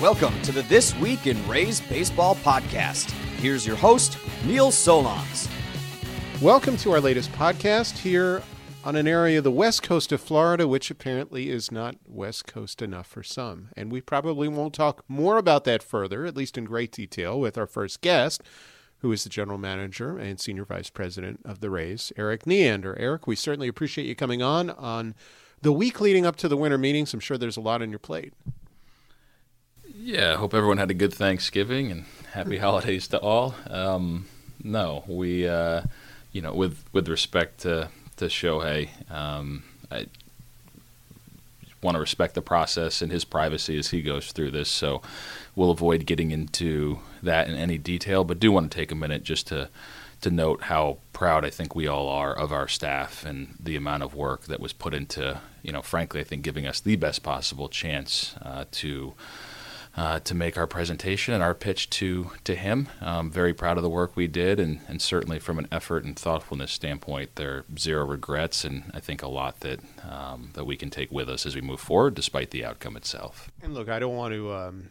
Welcome to the This Week in Rays Baseball podcast. Here's your host, Neil Solondz. Welcome to our latest podcast here on an area of the west coast of Florida, which apparently is not west coast enough for some. And we probably won't talk more about that further, at least in great detail, with our first guest, who is the general manager and senior vice president of the Rays, Erik Neander. Eric, we certainly appreciate you coming on on the week leading up to the winter meetings. I'm sure there's a lot on your plate. Yeah, I hope everyone had a good Thanksgiving and happy holidays to all. Um, no, we, uh, you know, with with respect to to Shohei, um, I want to respect the process and his privacy as he goes through this. So we'll avoid getting into that in any detail, but do want to take a minute just to to note how proud I think we all are of our staff and the amount of work that was put into, you know, frankly, I think giving us the best possible chance uh, to uh, to make our presentation and our pitch to to him. Um, very proud of the work we did, and, and certainly from an effort and thoughtfulness standpoint, there are zero regrets, and I think a lot that um, that we can take with us as we move forward, despite the outcome itself. And look, I don't want to. Um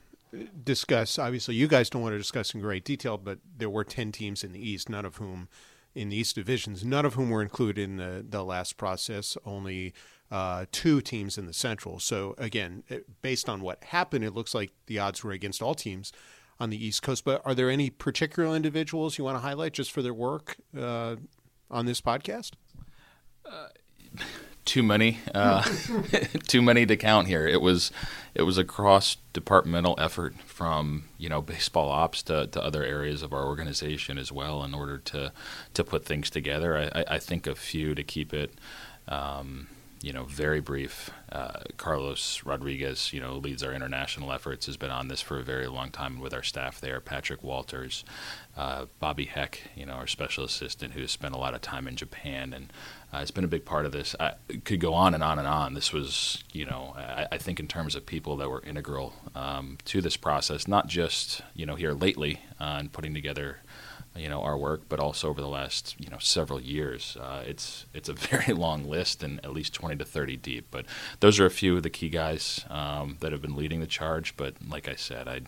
discuss obviously you guys don't want to discuss in great detail but there were 10 teams in the east none of whom in the east divisions none of whom were included in the, the last process only uh, two teams in the Central. So again, based on what happened, it looks like the odds were against all teams on the East Coast. But are there any particular individuals you want to highlight just for their work uh, on this podcast? Uh, too many, uh, too many to count here. It was, it was a cross departmental effort from you know baseball ops to, to other areas of our organization as well in order to to put things together. I, I think a few to keep it. Um, you know, very brief. Uh, Carlos Rodriguez, you know, leads our international efforts, has been on this for a very long time with our staff there. Patrick Walters, uh, Bobby Heck, you know, our special assistant who has spent a lot of time in Japan and uh, has been a big part of this. I could go on and on and on. This was, you know, I, I think in terms of people that were integral um, to this process, not just, you know, here lately uh, in putting together you know our work, but also over the last you know several years. Uh, it's it's a very long list and at least 20 to 30 deep. But those are a few of the key guys um, that have been leading the charge. But like I said, I'd,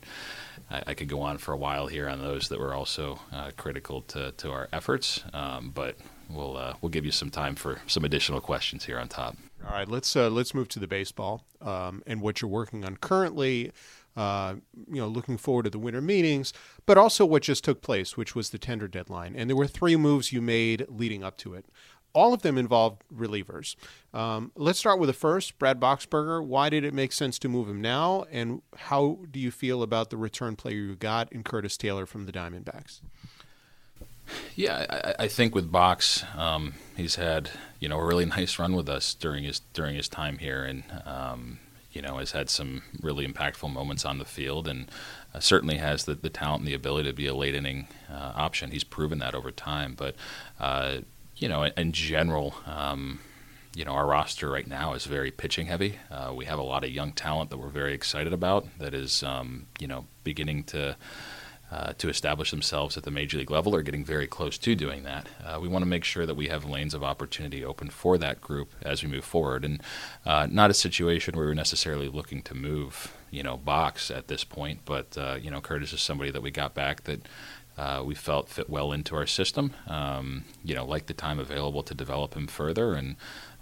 I I could go on for a while here on those that were also uh, critical to, to our efforts. Um, but we'll uh, we'll give you some time for some additional questions here on top. All right, let's uh, let's move to the baseball um, and what you're working on currently uh, you know, looking forward to the winter meetings, but also what just took place, which was the tender deadline. And there were three moves you made leading up to it. All of them involved relievers. Um, let's start with the first, Brad Boxberger. Why did it make sense to move him now? And how do you feel about the return player you got in Curtis Taylor from the Diamondbacks? Yeah, I, I think with Box, um, he's had you know a really nice run with us during his during his time here, and um, you know, has had some really impactful moments on the field and uh, certainly has the, the talent and the ability to be a late inning uh, option. He's proven that over time. But, uh, you know, in, in general, um, you know, our roster right now is very pitching heavy. Uh, we have a lot of young talent that we're very excited about that is, um, you know, beginning to uh, to establish themselves at the major league level or getting very close to doing that. Uh, we want to make sure that we have lanes of opportunity open for that group as we move forward, and uh, not a situation where we're necessarily looking to move, you know, box at this point. But uh, you know, Curtis is somebody that we got back that. Uh, we felt fit well into our system. Um, you know, like the time available to develop him further, and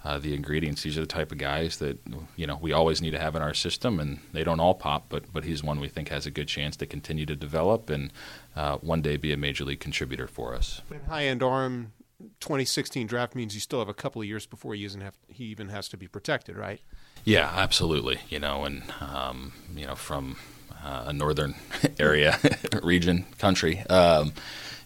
uh, the ingredients. These are the type of guys that you know we always need to have in our system, and they don't all pop, but but he's one we think has a good chance to continue to develop and uh, one day be a major league contributor for us. High end arm, 2016 draft means you still have a couple of years before he even have he even has to be protected, right? Yeah, absolutely. You know, and um, you know from uh, a northern area, region, country. Um,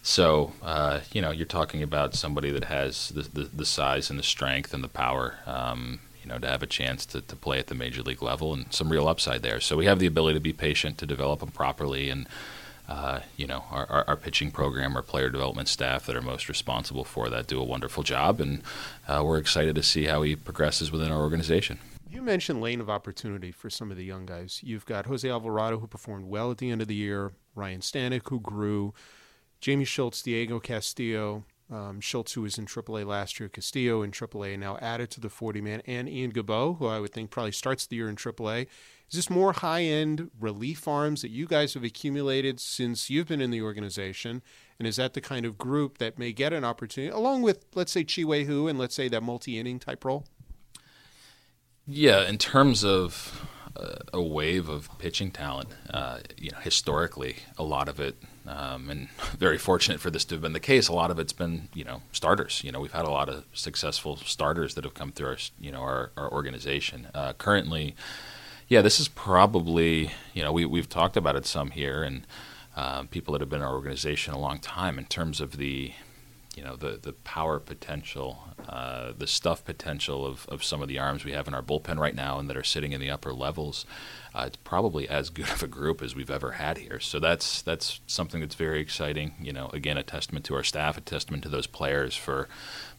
so, uh, you know, you're talking about somebody that has the, the, the size and the strength and the power, um, you know, to have a chance to, to play at the major league level and some real upside there. So we have the ability to be patient, to develop them properly, and, uh, you know, our, our, our, pitching program, our player development staff that are most responsible for that do a wonderful job, and uh, we're excited to see how he progresses within our organization. You mentioned lane of opportunity for some of the young guys. You've got Jose Alvarado, who performed well at the end of the year, Ryan Stanek, who grew. Jamie Schultz, Diego Castillo, Um, Schultz, who was in AAA last year, Castillo in AAA, now added to the 40 man, and Ian Gibaut, who I would think probably starts the year in AAA. Is this more high end relief arms that you guys have accumulated since you've been in the organization? And is that the kind of group that may get an opportunity, along with, let's say, Chih-Wei Hu and let's say that multi inning type role? Yeah, in terms of uh, a wave of pitching talent, uh, you know, historically, a lot of it, um, and very fortunate for this to have been the case. A lot of it's been, you know, starters. You know, we've had a lot of successful starters that have come through our, you know, our, our organization. Uh, currently, yeah, this is probably, you know, we we've talked about it some here, and uh, people that have been in our organization a long time in terms of the you know the the power potential, uh, the stuff potential of, of some of the arms we have in our bullpen right now and that are sitting in the upper levels. Uh, it's probably as good of a group as we've ever had here. So that's that's something that's very exciting. You know, again, a testament to our staff, a testament to those players for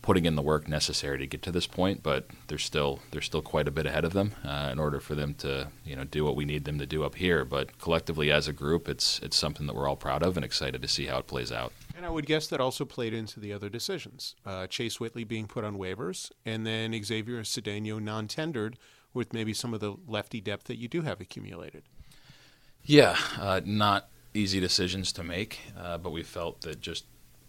putting in the work necessary to get to this point. But there's still there's still quite a bit ahead of them uh, in order for them to you know do what we need them to do up here. But collectively as a group, it's it's something that we're all proud of and excited to see how it plays out. And I would guess that also played into the other decisions. Uh, Chase Whitley being put on waivers, and then Xavier Cedeno non tendered with maybe some of the lefty depth that you do have accumulated. Yeah, uh, not easy decisions to make, uh, but we felt that just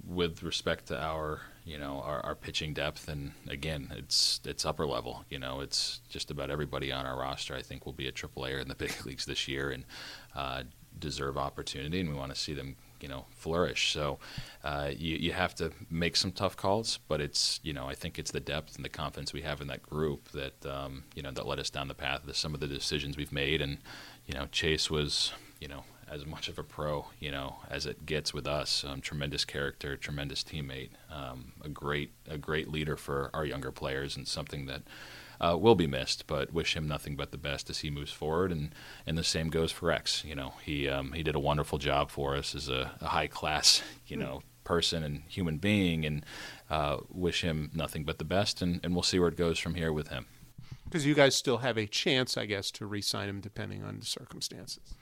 with respect to our you know our, our pitching depth and again it's it's upper level you know it's just about everybody on our roster I think will be a triple A in the big leagues this year and uh, deserve opportunity and we want to see them you know flourish. So uh, you you have to make some tough calls, but it's you know I think it's the depth and the confidence we have in that group that um, you know that led us down the path of some of the decisions we've made. And you know Chase was you know as much of a pro you know as it gets with us. Um, tremendous character, tremendous teammate, um, a great a great leader for our younger players, and something that uh, will be missed, but wish him nothing but the best as he moves forward. And, and the same goes for X. You know, he um, he did a wonderful job for us as a, a high class, you know, person and human being, and uh, wish him nothing but the best. And, and we'll see where it goes from here with him. Because you guys still have a chance, I guess, to re-sign him depending on the circumstances.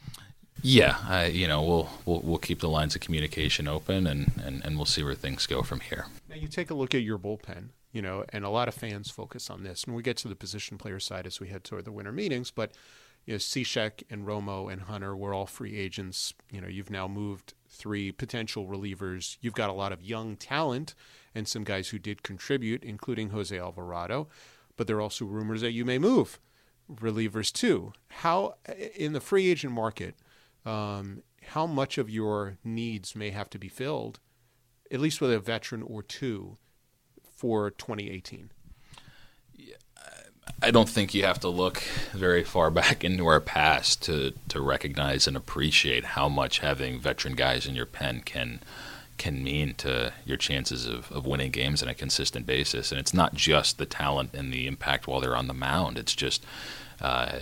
Yeah, I, you know, we'll, we'll we'll keep the lines of communication open, and, and, and we'll see where things go from here. Now you take a look at your bullpen you know, and a lot of fans focus on this. And we get to the position player side as we head toward the winter meetings, but you know, Cishek and Romo and Hunter were all free agents. You know, you've now moved three potential relievers. You've got a lot of young talent and some guys who did contribute, including Jose Alvarado. But there are also rumors that you may move relievers too. How in the free agent market, um, how much of your needs may have to be filled, at least with a veteran or two, for 2018? I don't think you have to look very far back into our past to to recognize and appreciate how much having veteran guys in your pen can can mean to your chances of, of winning games on a consistent basis. And it's not just the talent and the impact while they're on the mound. It's just uh,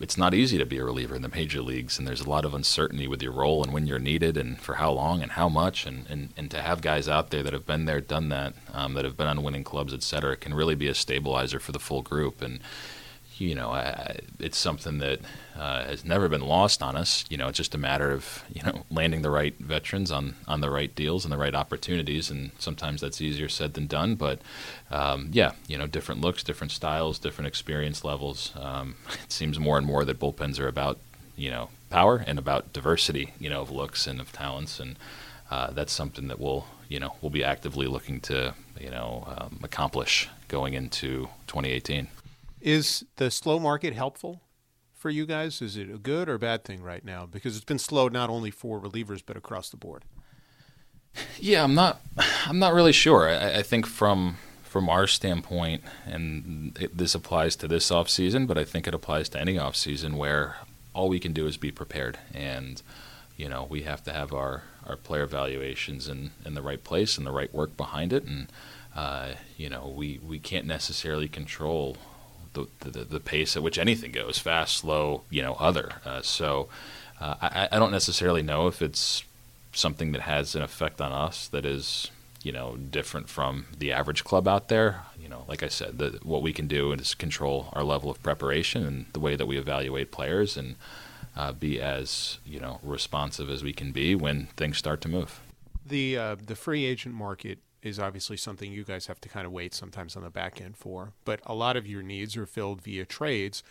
it's not easy to be a reliever in the major leagues, and there's a lot of uncertainty with your role and when you're needed and for how long and how much. And, and, and to have guys out there that have been there, done that, um, that have been on winning clubs, et cetera, can really be a stabilizer for the full group. And you know, it's something that uh, has never been lost on us. You know, it's just a matter of you know landing the right veterans on on the right deals and the right opportunities, and sometimes that's easier said than done. But um, yeah, you know, different looks, different styles, different experience levels. Um, it seems more and more that bullpens are about you know power and about diversity, you know, of looks and of talents, and uh, that's something that we'll you know we'll be actively looking to you know um, accomplish going into 2018. Is the slow market helpful for you guys? Is it a good or bad thing right now? Because it's been slow not only for relievers but across the board. Yeah, I'm not. I'm not really sure. I, I think from from our standpoint, and it, this applies to this off season, but I think it applies to any off season where all we can do is be prepared, and you know we have to have our our player valuations in in the right place and the right work behind it, and uh, you know we we can't necessarily control the, the, the pace at which anything goes fast, slow, you know, other. Uh, so uh, I, I don't necessarily know if it's something that has an effect on us that is you know different from the average club out there. You know, like I said, the, what we can do is control our level of preparation and the way that we evaluate players and uh, be as you know responsive as we can be when things start to move. The uh, the free agent market is obviously something you guys have to kind of wait sometimes on the back end for. But a lot of your needs are filled via trades.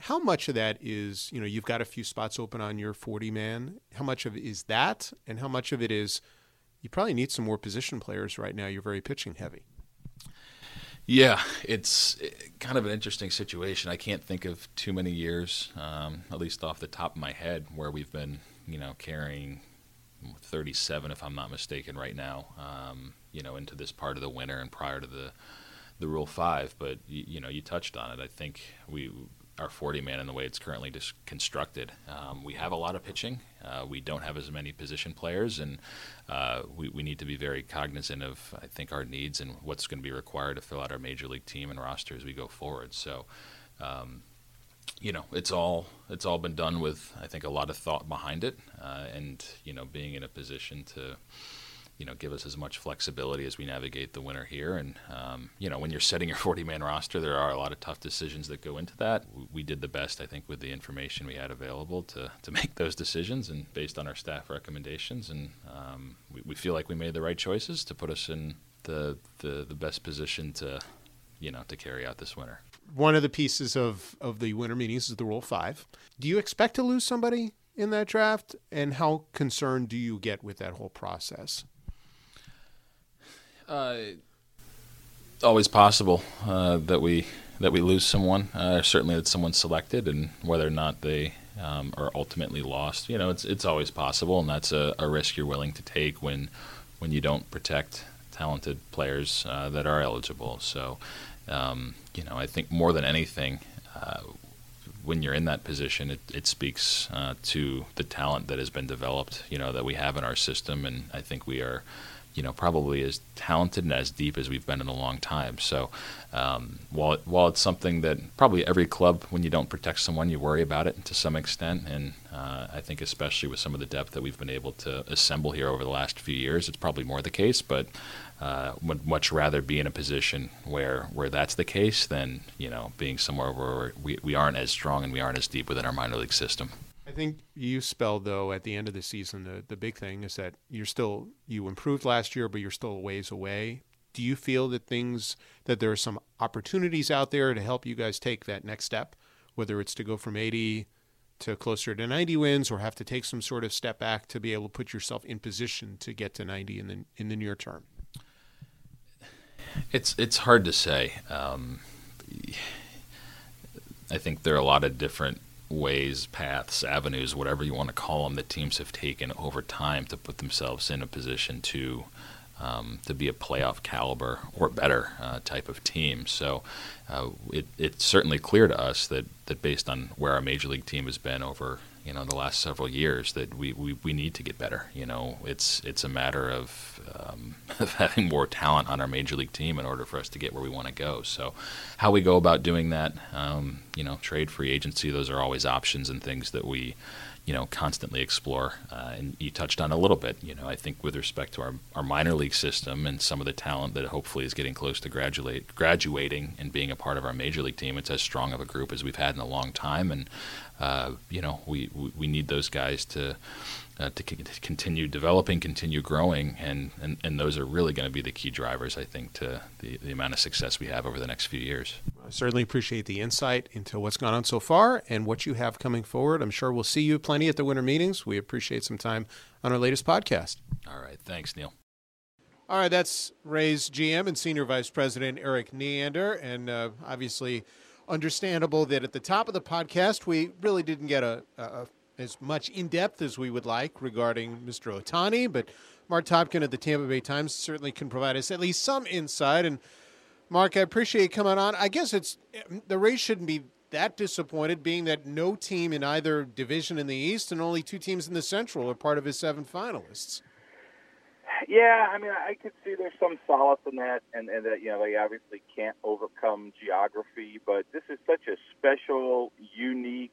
How much of that is, you know, you've got a few spots open on your 40 man. How much of it is that? And how much of it is you probably need some more position players right now? You're very pitching heavy. Yeah, it's kind of an interesting situation. I can't think of too many years, um, at least off the top of my head, where we've been, you know, carrying 37, if I'm not mistaken, right now. Um, you know, into this part of the winter and prior to the the Rule Five. But you, you know, you touched on it. I think we our 40 man in the way it's currently just constructed. Um, we have a lot of pitching. Uh, we don't have as many position players, and uh, we, we need to be very cognizant of, I think, our needs and what's going to be required to fill out our major league team and roster as we go forward. So, um, you know, it's all it's all been done with, I think, a lot of thought behind it, uh, and you know, being in a position to you know give us as much flexibility as we navigate the winter here. And um, you know when you're setting your 40 man roster, there are a lot of tough decisions that go into that. We did the best I think with the information we had available to to make those decisions and based on our staff recommendations. And um, we, we feel like we made the right choices to put us in the the, the best position to you know to carry out this winter. One of the pieces of, of the winter meetings is the Rule Five. Do you expect to lose somebody in that draft? And how concerned do you get with that whole process? Uh, always possible uh, that we that we lose someone. Uh, certainly, that someone's selected, and whether or not they um, are ultimately lost, you know, it's it's always possible, and that's a, a, risk you're willing to take when when you don't protect talented players uh, that are eligible. So, um, you know, I think more than anything. Uh, when you're in that position, it, it speaks uh, to the talent that has been developed, you know, that we have in our system, and I think we are, you know, probably as talented and as deep as we've been in a long time. So um, while it, while it's something that probably every club, when you don't protect someone, you worry about it to some extent, and uh, I think especially with some of the depth that we've been able to assemble here over the last few years, it's probably more the case. But uh, would much rather be in a position where where that's the case than you know being somewhere where we, we aren't as strong and we aren't as deep within our minor league system. I think you spelled though at the end of the season the the big thing is that you're still you improved last year, but you're still a ways away. Do you feel that things that there are some opportunities out there to help you guys take that next step, whether it's to go from 80 to closer to 90 wins or have to take some sort of step back to be able to put yourself in position to get to 90 in the in the near term? It's it's hard to say. Um, I think there are a lot of different ways, paths, avenues, whatever you want to call them, that teams have taken over time to put themselves in a position to um, to be a playoff caliber or better uh, type of team. So uh, it, it's certainly clear to us that, that based on where our major league team has been over you know the last several years that we, we, we need to get better. You know, it's it's a matter of, um, of having more talent on our major league team in order for us to get where we want to go. So, how we go about doing that, um, you know, trade, free agency, those are always options and things that we you know, constantly explore. Uh, and you touched on a little bit, you know, I think with respect to our, our minor league system and some of the talent that hopefully is getting close to graduate, graduating and being a part of our major league team, it's as strong of a group as we've had in a long time. And, uh, you know, we, we, need those guys to, uh, to, c- to, continue developing, continue growing, and, and, and those are really going to be the key drivers, I think, to the, the amount of success we have over the next few years. I certainly appreciate the insight into what's gone on so far and what you have coming forward. I'm sure we'll see you plenty at the winter meetings. We appreciate some time on our latest podcast. All right. Thanks, Neil. All right. That's Rays GM and Senior Vice President Erik Neander. And uh, obviously, understandable that at the top of the podcast, we really didn't get a, a as much in depth as we would like regarding Mr. Ohtani, but Mark Topkin at the Tampa Bay Times certainly can provide us at least some insight. And Mark, I appreciate you coming on. I guess it's the Rays shouldn't be that disappointed, being that no team in either division in the East and only two teams in the Central are part of his seven finalists. Yeah, I mean, I could see there's some solace in that, and, and that you know they obviously can't overcome geography, but this is such a special, unique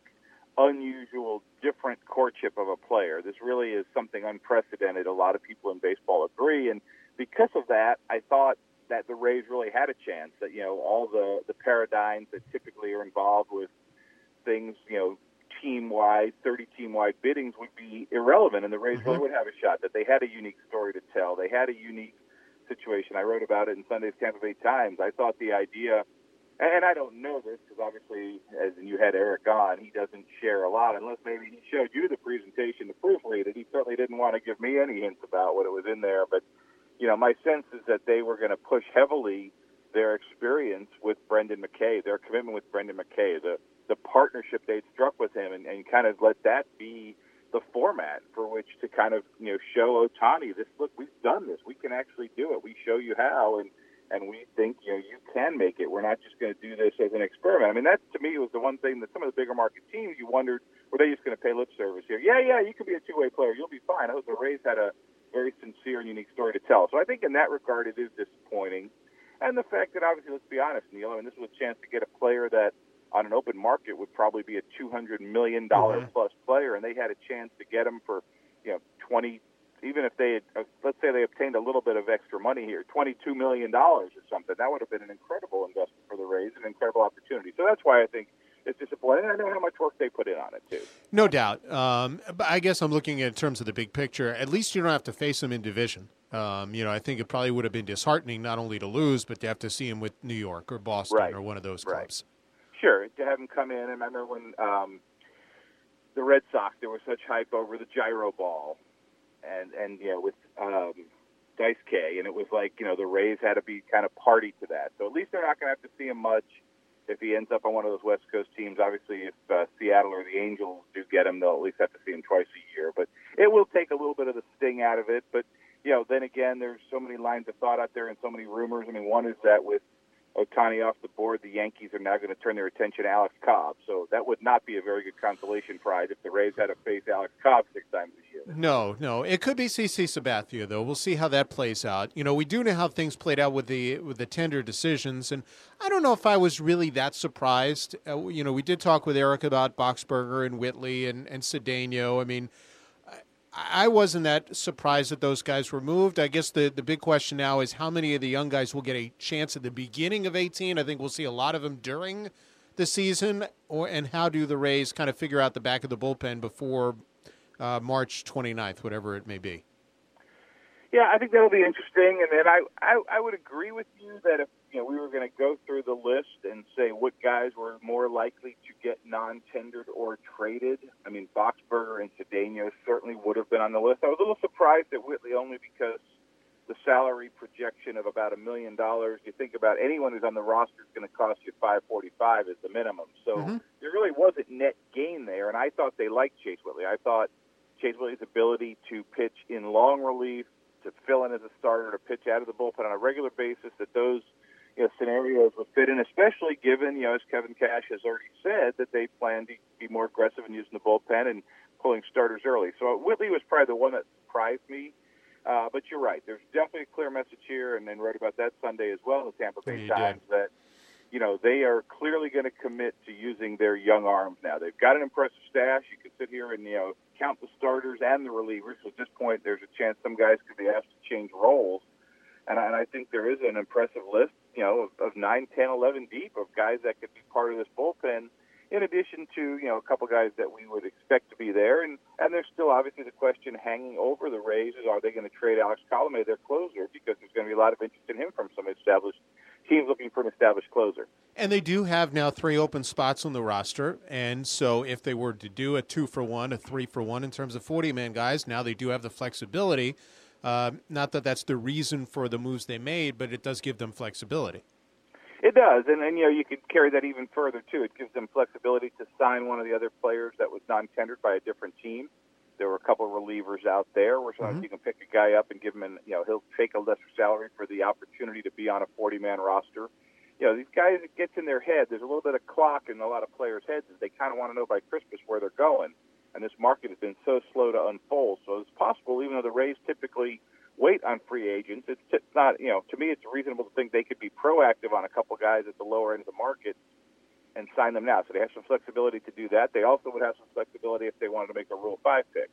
unusual, different courtship of a player. This really is something unprecedented. A lot of people in baseball agree, and because of that, I thought that the Rays really had a chance. That you know all the the paradigms that typically are involved with things, you know, team wide, 30 team wide biddings would be irrelevant, and the Rays mm-hmm. really would have a shot. That they had a unique story to tell. They had a unique situation. I wrote about it in Sunday's Tampa Bay Times. I thought the idea, and I don't know this because obviously, as you had Erik on, he doesn't share a lot unless maybe he showed you the presentation to proofread it. He certainly didn't want to give me any hints about what it was in there. But you know, my sense is that they were going to push heavily their experience with Brendan McKay, their commitment with Brendan McKay, the the partnership they'd struck with him, and, and kind of let that be the format for which to kind of you know show Ohtani this look we've done this. We can actually do it. We show you how and and we think you know you can make it. We're not just going to do this as an experiment. I mean that to me was the one thing that some of the bigger market teams you wondered were they just going to pay lip service here? Yeah yeah you could be a two way player. You'll be fine. I hope the Rays had a very sincere and unique story to tell. So I think in that regard it is disappointing. And the fact that obviously let's be honest Neil I mean this was a chance to get a player that on an open market would probably be a two hundred million dollar mm-hmm. plus player, and they had a chance to get him for you know twenty. Even if they had, uh, let's say they obtained a little bit of extra money here, twenty-two million dollars or something, that would have been an incredible investment for the Rays, an incredible opportunity. So that's why I think it's disappointing. I know how much work they put in on it too. No doubt. Um, but I guess I'm looking at in terms of the big picture. At least you don't have to face them in division. Um, you know, I think it probably would have been disheartening not only to lose, but to have to see him with New York or Boston right. or one of those clubs. Right. Sure, to have him come in. I remember when um, the Red Sox, there was such hype over the gyro ball, and and you know with um, Dice K, and it was like you know the Rays had to be kind of party to that. So at least they're not going to have to see him much if he ends up on one of those West Coast teams. Obviously, if uh, Seattle or the Angels do get him, they'll at least have to see him twice a year. But it will take a little bit of the sting out of it. But you know, then again, there's so many lines of thought out there and so many rumors. I mean, one is that with Ohtani off the board, the Yankees are now going to turn their attention to Alex Cobb. So that would not be a very good consolation prize if the Rays had to face Alex Cobb six times this year. No, no, it could be CC Sabathia though. We'll see how that plays out. You know, we do know how things played out with the with the tender decisions, and I don't know if I was really that surprised. Uh, you know, we did talk with Erik about Boxberger and Whitley and and Cedeno. I mean. I wasn't that surprised that those guys were moved. I guess the, the big question now is how many of the young guys will get a chance at the beginning of 18. I think we'll see a lot of them during the season, or and how do the Rays kind of figure out the back of the bullpen before uh, March 29th, whatever it may be. Yeah, I think that'll be interesting. And then I, I, I would agree with you that if you know we were going to go through the list and say what guys were more likely to get non-tendered or traded. I mean, Boxberger and Cedeno certainly would have been on the list. I was a little surprised at Whitley only because the salary projection of about a million dollars. You think about anyone who's on the roster is going to cost you five forty-five as the minimum. So mm-hmm. there really wasn't net gain there. And I thought they liked Chase Whitley. I thought Chase Whitley's ability to pitch in long relief to fill in as a starter, to pitch out of the bullpen on a regular basis, that those you know, scenarios would fit in, especially given, you know, as Kevin Cash has already said, that they plan to be more aggressive in using the bullpen and pulling starters early. So Whitley was probably the one that surprised me. Uh, but you're right. There's definitely a clear message here, and then wrote about that Sunday as well in the Tampa Bay Times did. that you know they are clearly going to commit to using their young arms now. They've got an impressive stash. You can sit here and you know count the starters and the relievers. So at this point, there's a chance some guys could be asked to change roles. And I, and I think there is an impressive list, you know, of, of 9, 10, 11 deep of guys that could be part of this bullpen, in addition to, you know, a couple guys that we would expect to be there. And, and there's still obviously the question hanging over the Rays is are they going to trade Alex Colome, their closer, because there's going to be a lot of interest in him from some established teams looking for an established closer. And they do have now three open spots on the roster. And so if they were to do a two for one, a three for one in terms of 40 man guys, now they do have the flexibility. Uh, not that that's the reason for the moves they made, but it does give them flexibility. It does, and then you know you could carry that even further too. It gives them flexibility to sign one of the other players that was non-tendered by a different team. There were a couple of relievers out there where sometimes mm-hmm. you can pick a guy up and give him, an, you know, he'll take a lesser salary for the opportunity to be on a 40-man roster. You know, these guys, it gets in their head. There's a little bit of clock in a lot of players' heads as they kind of want to know by Christmas where they're going. And this market has been so slow to unfold. So it's possible, even though the Rays typically wait on free agents, it's not, you know, to me, it's reasonable to think they could be proactive on a couple guys at the lower end of the market and sign them now. So they have some flexibility to do that. They also would have some flexibility if they wanted to make a Rule 5 pick.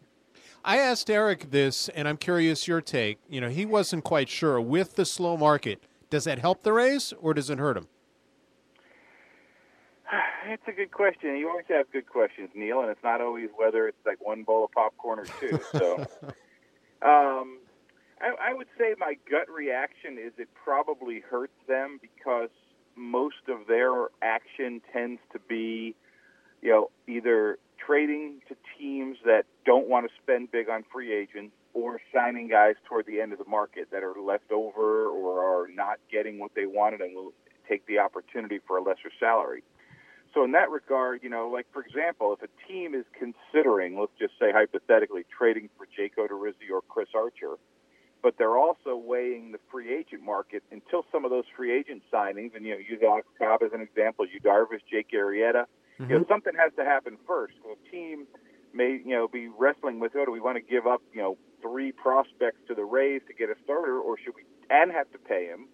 I asked Erik this, and I'm curious your take. You know, he wasn't quite sure. With the slow market, does that help the Rays or does it hurt them? It's a good question. You always have good questions, Neil, and it's not always whether it's like one bowl of popcorn or two. So, um, I, I would say my gut reaction is it probably hurts them because most of their action tends to be, you know, either trading to teams that don't want to spend big on free agents or signing guys toward the end of the market that are left over or are not getting what they wanted and will take the opportunity for a lesser salary. So in that regard, you know, like for example, if a team is considering, let's just say hypothetically, trading for Jake Odorizzi or Chris Archer, but they're also weighing the free agent market until some of those free agent signings, and you know, use Alex Cobb as an example, Yu Darvish, Jake Arrieta, mm-hmm. you know, something has to happen first. A team may, you know, be wrestling with, oh, do we want to give up, you know, three prospects to the Rays to get a starter, or should we and have to pay him,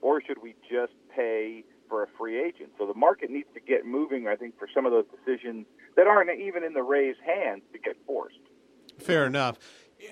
or should we just pay for a free agent? So the market needs to get moving. I think for some of those decisions that aren't even in the Rays' hands to get forced. Fair enough.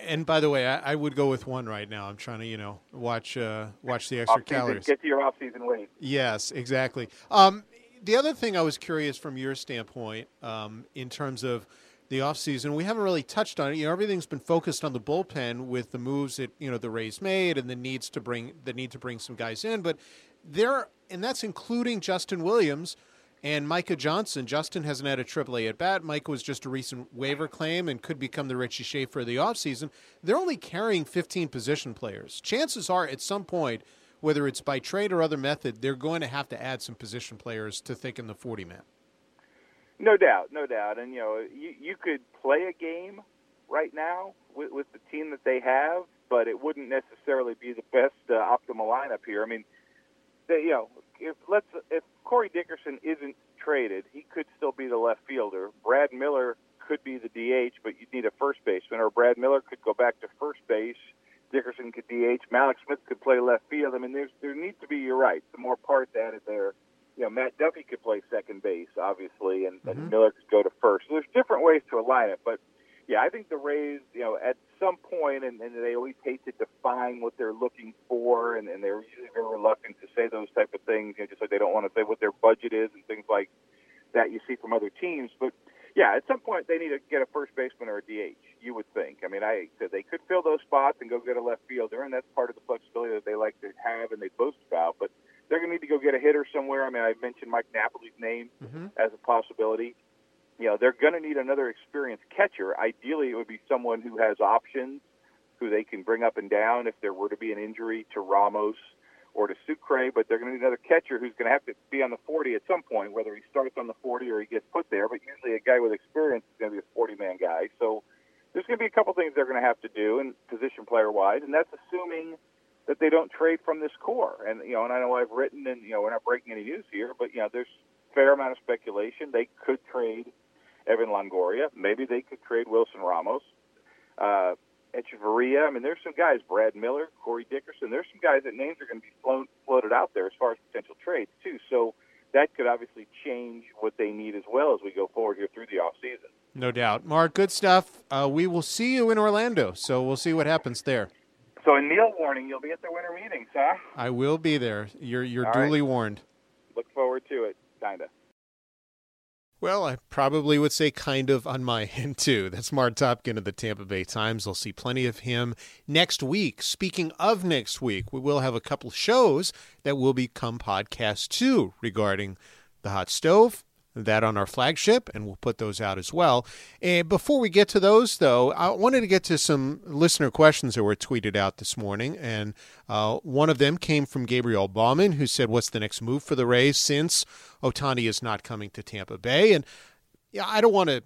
And by the way, I, I, would go with one right now. I'm trying to, you know, watch uh, watch the extra off-season, calories. Get to your off-season weight. Yes, exactly. Um, the other thing I was curious from your standpoint, um, in terms of the offseason, we haven't really touched on it. You know, everything's been focused on the bullpen with the moves that you know the Rays made and the needs to bring the need to bring some guys in. But there, and that's including Justin Williams and Micah Johnson. Justin hasn't had a AAA at bat. Micah was just a recent waiver claim and could become the Richie Shaffer of the offseason. They're only carrying 15 position players. Chances are, at some point, whether it's by trade or other method, they're going to have to add some position players to thicken the 40 man. No doubt, no doubt. And you know, you you could play a game right now with, with the team that they have, but it wouldn't necessarily be the best uh, optimal lineup here. I mean, they, you know, if let's if Corey Dickerson isn't traded, he could still be the left fielder. Brad Miller could be the DH, but you'd need a first baseman, or Brad Miller could go back to first base. Dickerson could DH. Mallex Smith could play left field. I mean, there's there needs to be. You're right. Some more parts added there you know, Matt Duffy could play second base, obviously, and, mm-hmm. and Miller could go to first. So there's different ways to align it, but yeah, I think the Rays, you know, at some point, and, and they always hate to define what they're looking for, and, and they're usually very reluctant to say those type of things, you know, just like they don't want to say what their budget is and things like that you see from other teams. But yeah, at some point they need to get a first baseman or a DH. You would think. I mean, I said they could fill those spots and go get a left fielder, and that's part of the flexibility that they like to have and they boast about. But they're going to need to go get a hitter somewhere. I mean, I mentioned Mike Napoli's name mm-hmm. as a possibility. You know, they're going to need another experienced catcher. Ideally, it would be someone who has options, who they can bring up and down if there were to be an injury to Ramos or to Sucre. But they're going to need another catcher who's going to have to be on the 40 at some point, whether he starts on the 40 or he gets put there. But usually, a guy with experience is going to be a 40-man guy. So there's going to be a couple things they're going to have to do, and position player-wise, and that's assuming – that they don't trade from this core. And you know, and I know I've written, and you know, we're not breaking any news here, but you know, there's a fair amount of speculation they could trade Evan Longoria. Maybe they could trade Wilson Ramos. Uh, Hechavarria. I mean, there's some guys, Brad Miller, Corey Dickerson. There's some guys that names are going to be float, floated out there as far as potential trades too. So that could obviously change what they need as well as we go forward here through the off season. No doubt, Mark. Good stuff. Uh, we will see you in Orlando, so we'll see what happens there. So a Neil warning, you'll be at the winter meetings, huh? I will be there. You're you're All duly right. warned. Look forward to it, kinda. Well, I probably would say kind of on my end too. That's Mark Topkin of the Tampa Bay Times. I'll see plenty of him next week. Speaking of next week, we will have a couple shows that will become podcasts too regarding the hot stove that on our flagship, and we'll put those out as well. And before we get to those, though, I wanted to get to some listener questions that were tweeted out this morning. And uh, one of them came from Gabriel Bauman, who said, What's the next move for the Rays since Ohtani is not coming to Tampa Bay? And yeah, I don't want to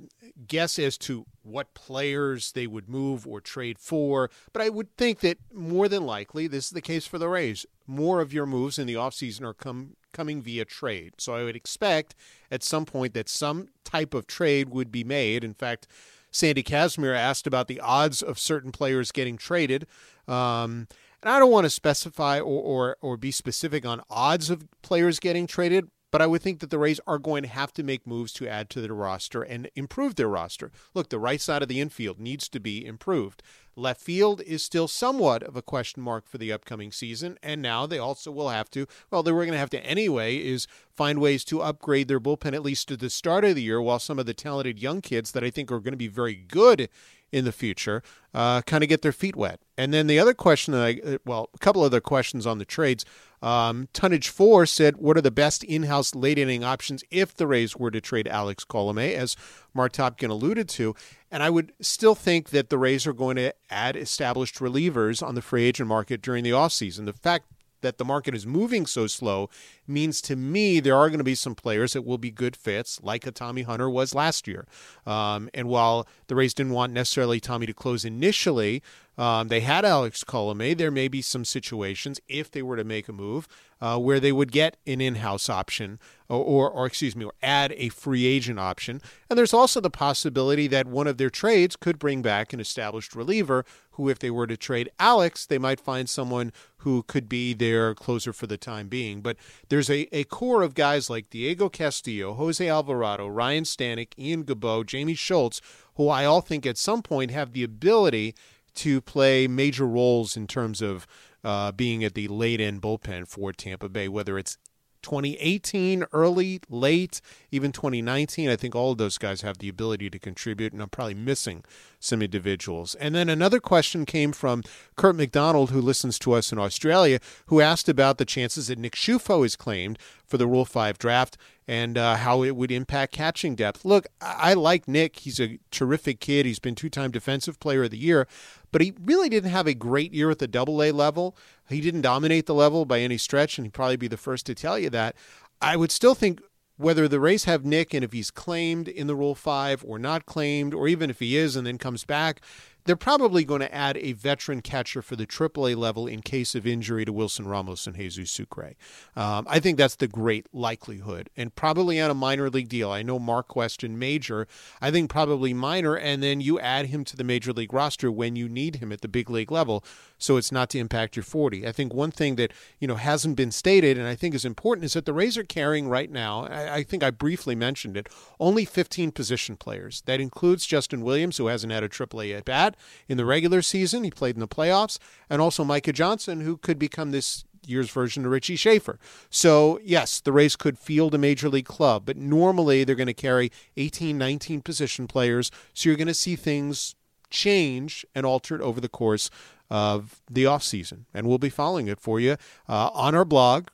guess as to what players they would move or trade for, but I would think that more than likely this is the case for the Rays. More of your moves in the offseason are come coming via trade. So I would expect at some point that some type of trade would be made. In fact, Sandy Casimir asked about the odds of certain players getting traded. Um, and I don't want to specify or, or, or be specific on odds of players getting traded, but I would think that the Rays are going to have to make moves to add to their roster and improve their roster. Look, the right side of the infield needs to be improved. Left field is still somewhat of a question mark for the upcoming season, and now they also will have to, well, they were going to have to anyway, is find ways to upgrade their bullpen at least to the start of the year while some of the talented young kids that I think are going to be very good in the future, uh, kind of get their feet wet. And then the other question that I, uh, well, a couple other questions on the trades. Um, Tonnage Four said, "What are the best in-house late inning options if the Rays were to trade Alex Colome?" As Mark Topkin alluded to, and I would still think that the Rays are going to add established relievers on the free agent market during the offseason. The fact that the market is moving so slow means to me there are going to be some players that will be good fits, like a Tommy Hunter was last year. Um, and while the Rays didn't want necessarily Tommy to close initially, um, they had Alex Colome. There may be some situations, if they were to make a move, uh, where they would get an in house option or, or, or, excuse me, or add a free agent option. And there's also the possibility that one of their trades could bring back an established reliever who, if they were to trade Alex, they might find someone who could be their closer for the time being. But there's a, a core of guys like Diego Castillo, Jose Alvarado, Ryan Stanek, Ian Gibaut, Jamie Schultz, who I all think at some point have the ability to play major roles in terms of uh, being at the late end bullpen for Tampa Bay, whether it's 2018, early, late, even 2019. I think all of those guys have the ability to contribute, and I'm probably missing some individuals. And then another question came from Kurt McDonald, who listens to us in Australia, who asked about the chances that Nick Ciuffo is claimed for the Rule 5 draft and uh, how it would impact catching depth. Look, I like Nick. He's a terrific kid. He's been two time Defensive Player of the Year, but he really didn't have a great year at the double A level. He didn't dominate the level by any stretch, and he'd probably be the first to tell you that. I would still think whether the Rays have Nick and if he's claimed in the Rule 5 or not claimed, or even if he is and then comes back, they're probably going to add a veteran catcher for the AAA level in case of injury to Wilson Ramos and Jesus Sucre. Um, I think that's the great likelihood, and probably on a minor league deal. I know Mark questioned major. I think probably minor, and then you add him to the major league roster when you need him at the big league level, so it's not to impact your 40. I think one thing that you know hasn't been stated, and I think is important, is that the Rays are carrying right now. I, I think I briefly mentioned it. Only 15 position players. That includes Justin Williams, who hasn't had a AAA at bat in the regular season. He played in the playoffs, and also Micah Johnson, who could become this year's version of Richie Shaffer. So, yes, the Rays could field a major league club, but normally they're going to carry 18, 19 position players. So you're going to see things change and altered over the course of the off season, And we'll be following it for you uh, on our blog,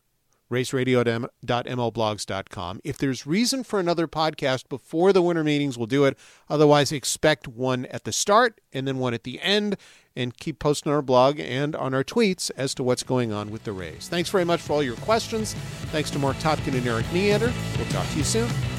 raysradio.mlblogs.com. If there's reason for another podcast before the winter meetings, we'll do it. Otherwise, expect one at the start and then one at the end. And keep posting on our blog and on our tweets as to what's going on with the Rays. Thanks very much for all your questions. Thanks to Mark Topkin and Erik Neander. We'll talk to you soon.